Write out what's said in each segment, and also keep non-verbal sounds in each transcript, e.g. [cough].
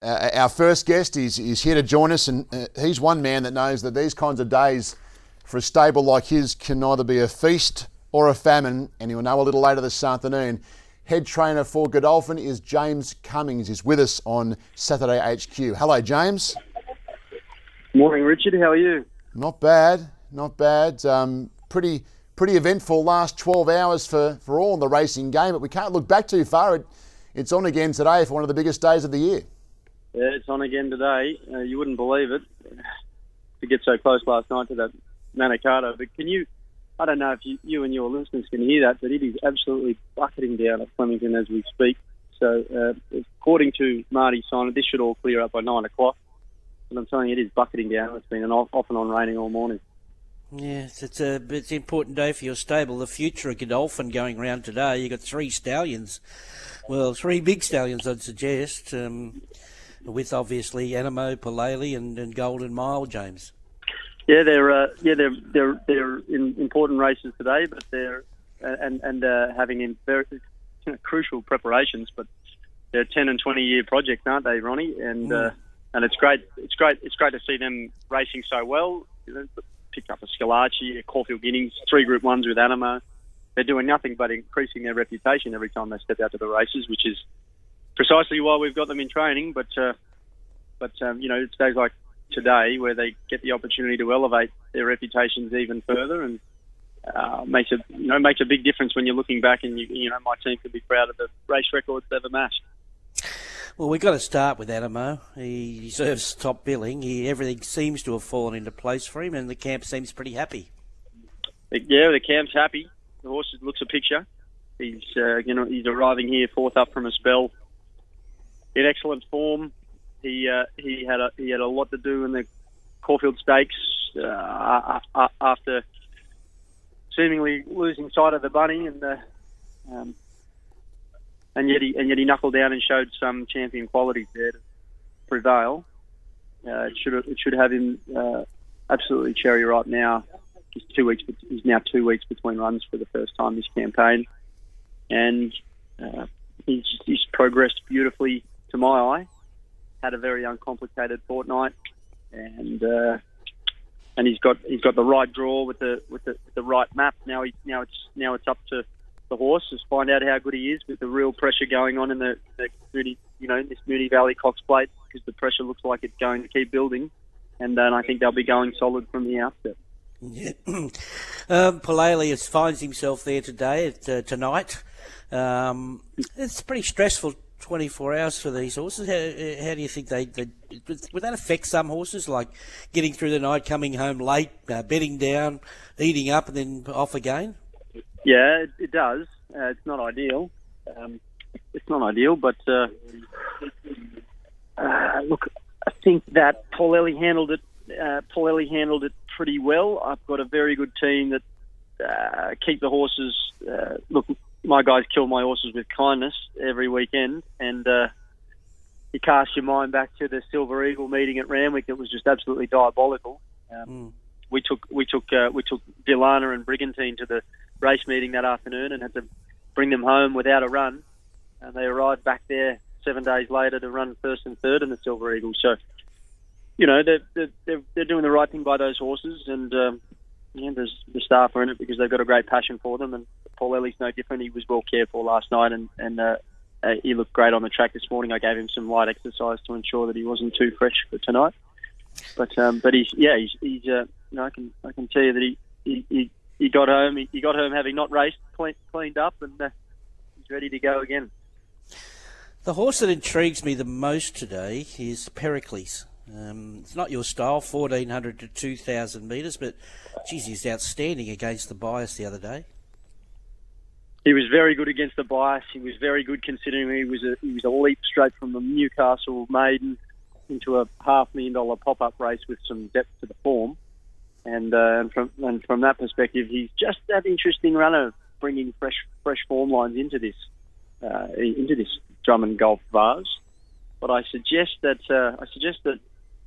Uh, our first guest is, is here to join us, and uh, he's one man that knows that these kinds of days for a stable like his can either be a feast or a famine, and you'll know a little later this afternoon. Head trainer for Godolphin is James Cummings. He's with us on Saturday HQ. Hello, James. Morning, Richard. How are you? Not bad, not bad. Um, pretty pretty eventful last 12 hours for, for all in the racing game, but we can't look back too far. It, it's on again today for one of the biggest days of the year. Yeah, it's on again today. Uh, you wouldn't believe it to get so close last night to that Manikato. But can you? I don't know if you, you and your listeners can hear that, but it is absolutely bucketing down at Flemington as we speak. So, uh, according to Marty Simon, this should all clear up by nine o'clock. But I'm telling you, it is bucketing down. It's been an off, off and on raining all morning. Yes, it's a it's an important day for your stable. The future of Godolphin going round today. You've got three stallions, well, three big stallions, I'd suggest. Um, with obviously Anamoe, Palele, and, and Golden Mile, James. Yeah, they're uh, yeah they're they're they're in important races today, but they're uh, and and uh, having in very [laughs] crucial preparations. But they're ten and twenty year projects, aren't they, Ronnie? And mm. uh, and it's great. It's great. It's great to see them racing so well. You know, picked up a Schillaci, a Caulfield Guineas, three Group Ones with Anamoe. They're doing nothing but increasing their reputation every time they step out to the races, which is precisely why we've got them in training. But uh, but um, you know, it's days like today where they get the opportunity to elevate their reputations even further, and uh, makes a you know makes a big difference when you're looking back and you you know my team can be proud of the race records they've amassed. Well, we've got to start with Anamoe. He deserves top billing. He, everything seems to have fallen into place for him, and the camp seems pretty happy. Yeah, the camp's happy. The horse looks a picture. He's uh, you know he's arriving here fourth up from a spell in excellent form. He uh, he had a he had a lot to do in the Caulfield Stakes uh, after seemingly losing sight of the bunny, and the, um, and yet he and yet he knuckled down and showed some champion qualities there to prevail. Uh, it should it should have him uh, absolutely cherry right now. He's two weeks. He's now two weeks between runs for the first time this campaign, and uh, he's he's progressed beautifully to my eye had a very uncomplicated fortnight, and uh, and he's got he's got the right draw with the with the, the right map. Now he now it's now it's up to the horse to find out how good he is with the real pressure going on in the, the Moonee, you know, this Moonee Valley Cox Plate because the pressure looks like it's going to keep building, and then I think they'll be going solid from the outset. Yeah. [clears throat] um, finds himself there today, uh, tonight. Um, it's pretty stressful 24 hours for these horses? How, how do you think they, they, would that affect some horses, like getting through the night, coming home late, uh, bedding down, eating up, and then off again? Yeah, it, it does. Uh, it's not ideal. Um, it's not ideal, but uh, uh look, I think that Palele handled it. Uh, handled it pretty well. I've got a very good team that uh, keep the horses. Uh, look, my guys kill my horses with kindness every weekend, and uh, you cast your mind back to the Silver Eagle meeting at Randwick. It was just absolutely diabolical. Um, mm. We took we took uh, we took Dilana and Brigantine to the race meeting that afternoon and had to bring them home without a run, and they arrived back there seven days later to run first and third in the Silver Eagle. So, you know, they're they're, they're doing the right thing by those horses, and um, yeah, there's the staff are in it because they've got a great passion for them. And Palele's no different. He was well cared for last night, and and uh, uh, he looked great on the track this morning. I gave him some light exercise to ensure that he wasn't too fresh for tonight. But um, but he's yeah he's he's uh, you know I can I can tell you that he he, he, he got home he, he, got home having not raced clean, cleaned up and uh, he's ready to go again. The horse that intrigues me the most today is Pericles. Um, it's not your style, 1400 to 2000 metres, but geez, he's outstanding against the bias the other day. He was very good against the bias. He was very good considering he was a he was a leap straight from the Newcastle maiden into a half million dollar pop up race with some depth to the form, and uh, and from and from that perspective, he's just that interesting runner, bringing fresh fresh form lines into this uh, into this Drummond Golf vase. But I suggest that uh, I suggest that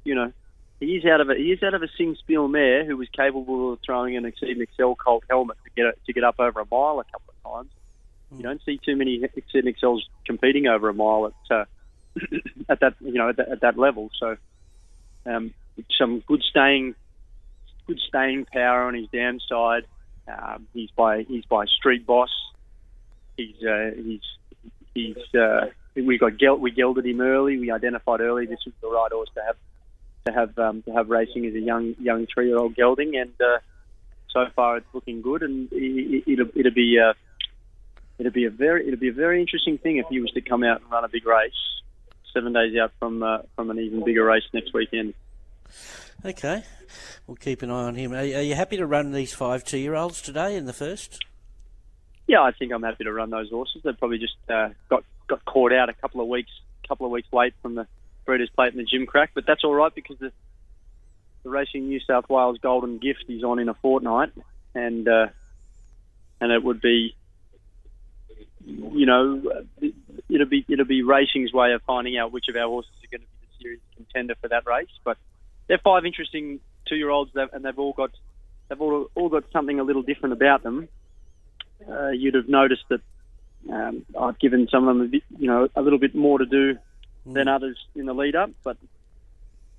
you know, he is out of a he is out of a Singspiel mare who was capable of throwing an Exceed Excel Colt helmet to get it, to get up over a mile a couple times. You don't see too many Exceed Excels competing over a mile at uh, [clears throat] at that you know at that, at that level. So um, some good staying good staying power on his downside. Um, he's by he's by Street Boss. He's uh, he's he's uh, we got gel- we gelded him early. We identified early this was the right horse to have to have um, to have racing as a young young three year old gelding, and uh, so far it's looking good. And it, it'll it'll be uh, it'll be a very it'll be a very interesting thing if he was to come out and run a big race seven days out from uh, from an even bigger race next weekend. Okay, we'll keep an eye on him. Are, are you happy to run these five two year olds today in the first? Yeah, I think I'm happy to run those horses. They've probably just uh, got got caught out a couple of weeks couple of weeks late from the Breeders' Plate and the Gimcrack, but that's all right because the the Racing New South Wales Golden Gift is on in a fortnight, and uh, and it would be, you know, it'll be it'll be racing's way of finding out which of our horses are going to be the series contender for that race. But they're five interesting two-year-olds, and they've all got they've all all got something a little different about them. Uh, you'd have noticed that um, I've given some of them a bit, you know, a little bit more to do than others in the lead up. But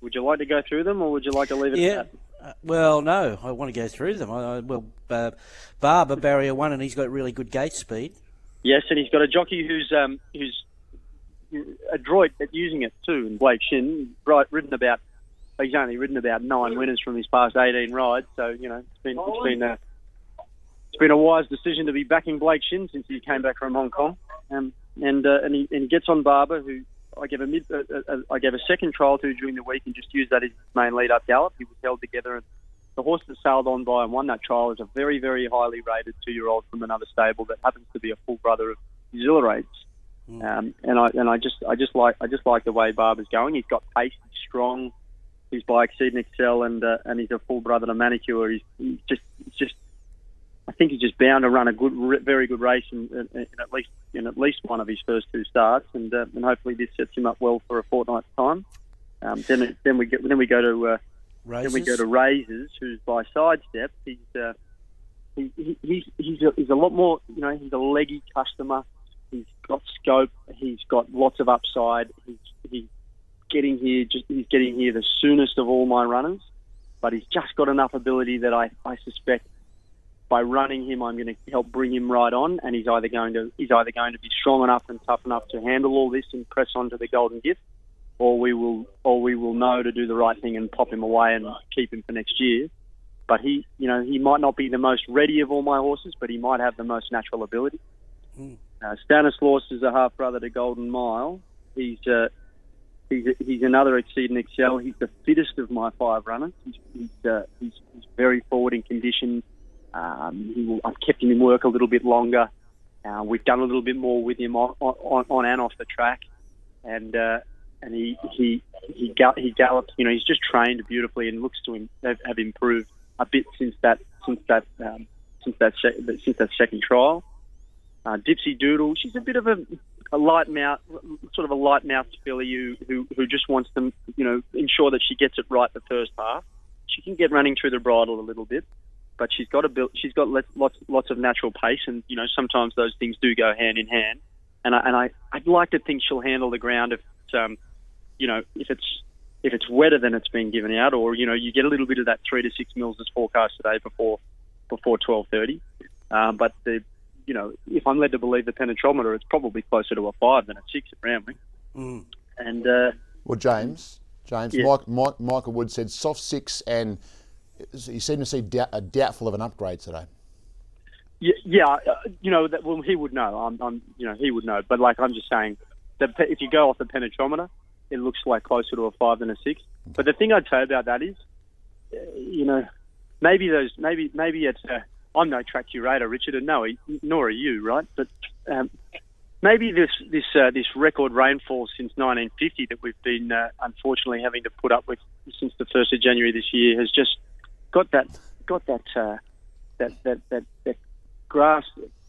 would you like to go through them, or would you like to leave it Yeah. at that? Uh, well, no, I want to go through them. I, I, well, uh, Barber barrier one, and he's got really good gate speed. Yes, and he's got a jockey who's um, who's adroit at using it too. And Blake Shinn, right, ridden about. He's only ridden about nine winners from his past 18 rides, so you know it's been it's been a it's been a wise decision to be backing Blake Shinn since he came back from Hong Kong. Um, and uh, and he and he gets on Barber, who I gave a mid, uh, uh, I gave a second trial to during the week and just used that as his main lead up gallop. He was held together, and the horse that sailed on by and won that trial is a very very highly rated two year old from another stable that happens to be a full brother of Exhilarates. Um, and I and I just I just like I just like the way Barber's going. He's got pace, he's strong. He's by Exceed and Excel, and uh, and he's a full brother to Manicure. He's, he's just he's just I think he's just bound to run a good, very good race in, in, in at least in at least one of his first two starts, and uh, and hopefully this sets him up well for a fortnight's time. Um, then then we get then we go to uh, Races. then we go to Razors, who's by Sidestep. He's uh, he, he, he's he's a, he's a lot more. You know, he's a leggy customer. He's got scope. He's got lots of upside. He's he's getting here. Just he's getting here the soonest of all my runners, but he's just got enough ability that I I suspect by running him, I'm going to help bring him right on, and he's either going to he's either going to be strong enough and tough enough to handle all this and press on to the golden gift, or we will or we will know to do the right thing and pop him away and keep him for next year. But he, you know, he might not be the most ready of all my horses, but he might have the most natural ability. Uh, Stanislaus is a half brother to Golden Mile. He's uh, he's he's another exceed and excel. He's the fittest of my five runners. He's he's, uh, he's, he's very forward in condition. Um, he will, I've kept him in work a little bit longer. Uh, we've done a little bit more with him on, on, on and off the track, and uh, and he he he, gal- he gallops. You know, he's just trained beautifully and looks to him have, have improved a bit since that since that um, since that since that second trial. Uh, Dipsy Doodle, she's a bit of a, a light mouth, sort of a light mouthed filly who, who who just wants to you know ensure that she gets it right the first half. She can get running through the bridle a little bit but she's got a build, she's got lots lots lots of natural pace, and you know sometimes those things do go hand in hand. And I and I I'd like to think she'll handle the ground if um you know if it's if it's wetter than it's been given out, or you know you get a little bit of that three to six mils as forecast today before before twelve thirty. Um, but the you know if I'm led to believe the penetrometer, it's probably closer to a five than a six at Ramley. Mm. And uh, Well, James, James, Yeah. Mike, Mike, Michael Wood said soft six, and he seemed to see doubt, uh, doubtful of an upgrade today. Yeah, yeah uh, you know that. Well, he would know. I'm, I'm, you know, he would know. But like, I'm just saying that if you go off the penetrometer, it looks like closer to a five than a six. But the thing I'd say about that is, uh, you know, maybe those, maybe, maybe it's. Uh, I'm no track curator, Richard, and no, nor are you, right? But um, maybe this this uh, this record rainfall since 1950 that we've been uh, unfortunately having to put up with since the first of January this year has just got that got that uh, that, that that that grass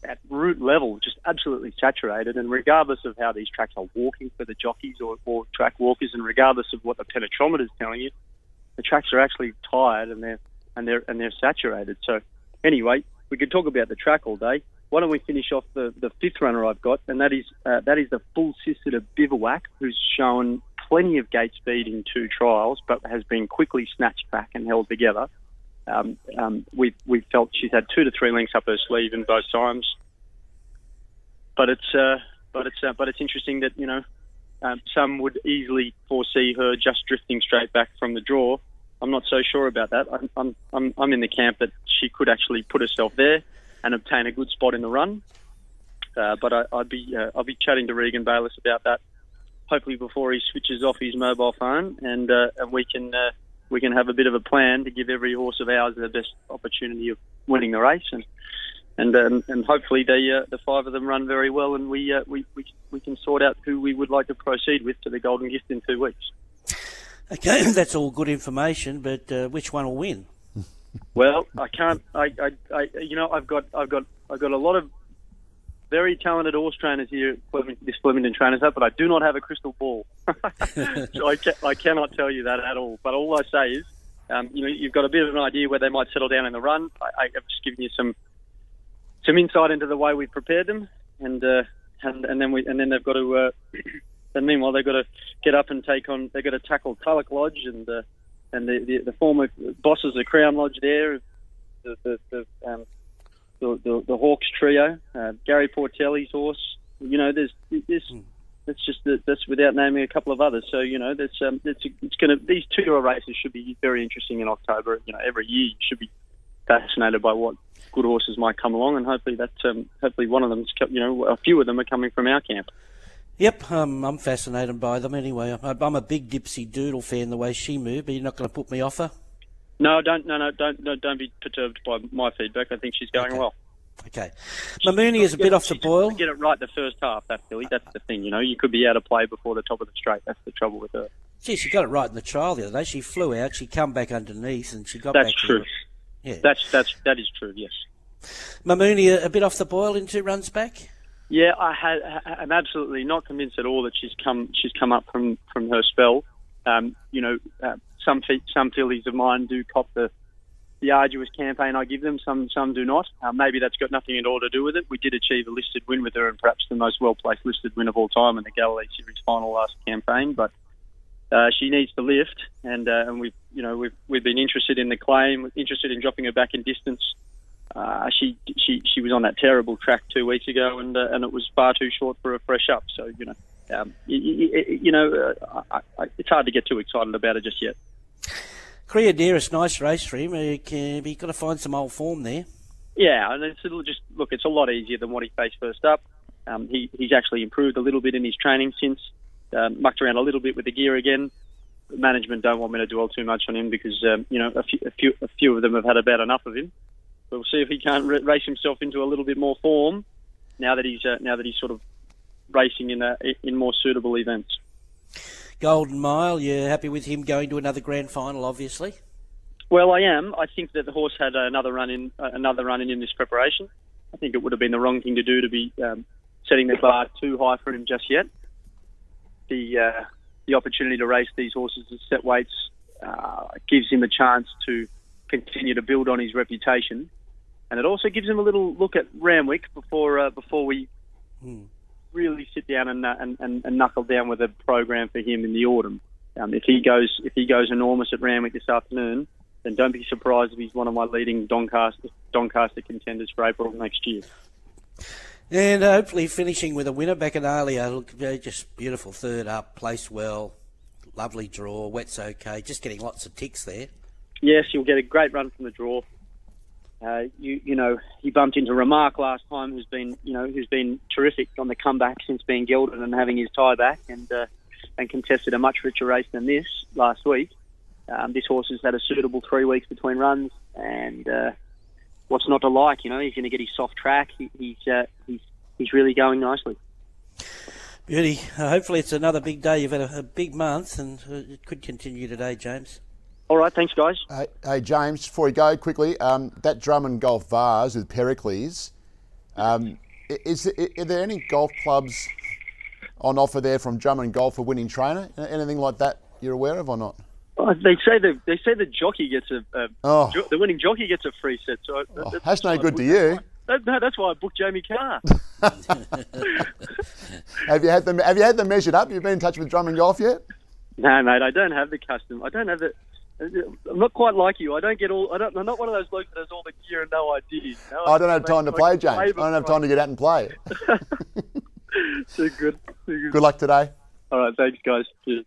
at root level just absolutely saturated. And regardless of how these tracks are walking for the jockeys or, or track walkers, and regardless of what the penetrometer is telling you, the tracks are actually tired and they're and they're and they're saturated. So anyway, we could talk about the track all day. why don't we finish off the, the fifth runner I've got, and that is uh, that is the full sister of Bivouac, who's shown plenty of gate speed in two trials, but has been quickly snatched back and held together. Um, um, we we felt she's had two to three lengths up her sleeve in both times, but it's uh, but it's uh, but it's interesting that you know um, some would easily foresee her just drifting straight back from the draw. I'm not so sure about that. I'm I'm I'm, in the camp that she could actually put herself there and obtain a good spot in the run. Uh, but I, would be uh, I'll be chatting to Regan Bayliss about that. Hopefully before he switches off his mobile phone, and uh, and we can uh, we can have a bit of a plan to give every horse of ours the best opportunity of winning the race, and and um, and hopefully the uh, the five of them run very well, and we, uh, we we we can sort out who we would like to proceed with to the Golden Gift in two weeks. Okay, [laughs] that's all good information, but uh, which one will win? Well, I can't. I, I, I, you know, I've got, I've got, I've got a lot of very talented horse trainers here at this Flemington Trainers Hub, but I do not have a crystal ball. I, ca- I cannot tell you that at all. But all I say is, um, you know, you've got a bit of an idea where they might settle down in the run. I, have just given you some some insight into the way we've prepared them, and uh, and and then we and then they've got to. Uh, [clears throat] and meanwhile, they've got to get up and take on. They've got to tackle Tulloch Lodge and uh, and the, the, the former bosses of Crown Lodge there, the the the, um, the, the, Hawkes trio, uh, Gary Portelli's horse. You know, there's this. That's just that's without naming a couple of others. So you know, that's um, it's, it's going to these two-year races should be very interesting in October. You know, every year you should be fascinated by what good horses might come along, and hopefully that um, hopefully one of them, you know, a few of them are coming from our camp. Yep, um, I'm fascinated by them anyway. I'm a big Dipsy Doodle fan the way she moved, but you're not going to put me off her. No, don't, no, no, don't, no, don't be perturbed by my feedback. I think she's going okay. well. Okay, Mamuni is a bit off the boil. Get it right the first half. That filly. That's the thing. You know, you could be out of play before the top of the straight. That's the trouble with her. Gee, she got it right in the trial the other day. She flew out. She come back underneath, and she got that's back. That's true. Yeah, that's that's that is true. Yes. Mamuni a, a bit off the boil in two runs back. Yeah, I had, I'm absolutely not convinced at all that she's come she's come up from from her spell. Um, you know, uh, some some fillies of mine do cop the the arduous campaign I give them. Some some do not. Uh, maybe that's got nothing at all to do with it. We did achieve a listed win with her, and perhaps the most well placed listed win of all time in the Galilee Series final last campaign. But uh, she needs to lift, and uh, and we've you know we've we've been interested in the claim, interested in dropping her back in distance uh, she she she was on that terrible track two weeks ago, and uh, and it was far too short for a fresh up. So you know, um, you, you, you, know, uh, I, I, it's hard to get too excited about it just yet. Korea Dearest, nice race for him. He can, you've got to find some old form there. Yeah, and it's just look, it's a lot easier than what he faced first up. Um, he, he's actually improved a little bit in his training since. Um, mucked around a little bit with the gear again. Management don't want me to dwell too much on him because um, you know a few, a few a few of them have had about enough of him. We'll see if he can't race himself into a little bit more form now that he's uh, now that he's sort of racing in uh, in more suitable events. Golden Mile, you're happy with him going to another grand final, obviously. Well, I am. I think that the horse had another run in uh, another run in in this preparation. I think it would have been the wrong thing to do to be um, setting the bar too high for him just yet. The uh, the opportunity to race these horses at set weights uh, gives him a chance to continue to build on his reputation, and it also gives him a little look at Randwick before uh, before we hmm. Really sit down and, uh, and, and, and knuckle down with a program for him in the autumn. Um, if he goes if he goes enormous at Randwick this afternoon, then don't be surprised if he's one of my leading Doncaster Doncaster contenders for April next year. And uh, hopefully finishing with a winner back in Alia. Look, just beautiful third up, placed well, lovely draw, wet's okay, just getting lots of ticks there yes, you'll get a great run from the draw. Uh, you you know he bumped into Remark last time, who's been you know who's been terrific on the comeback since being gelded and having his tie back, and uh, and contested a much richer race than this last week. Um, this horse has had a suitable three weeks between runs, and uh, what's not to like? You know he's going to get his soft track. He, he's uh, he's he's really going nicely. Beauty. Uh, hopefully it's another big day. You've had a, a big month, and it could continue today, James. All right, thanks, guys. Hey, hey James, before we go quickly, um, that Drummond Golf Vase with Pericles, um, is, is, are there any golf clubs on offer there from Drummond Golf for winning trainer? Anything like that you're aware of or not? Oh, they say the they say the jockey gets a, a oh. jo- the winning jockey gets a free set. So oh, that's no good to you. That, no, that's why I booked Jamie Carr. [laughs] [laughs] Have you had them? Have you had them measured up? You've been in touch with Drummond Golf yet? no, mate, I don't have the custom. I don't have the. I'm not quite like you. I don't get all. I don't, I'm not one of those blokes that has all the gear and no idea. No, I don't have time to play, James. I don't have time to get out and play. [laughs] Too good. Too good. Good luck today. All right, thanks, guys. Cheers.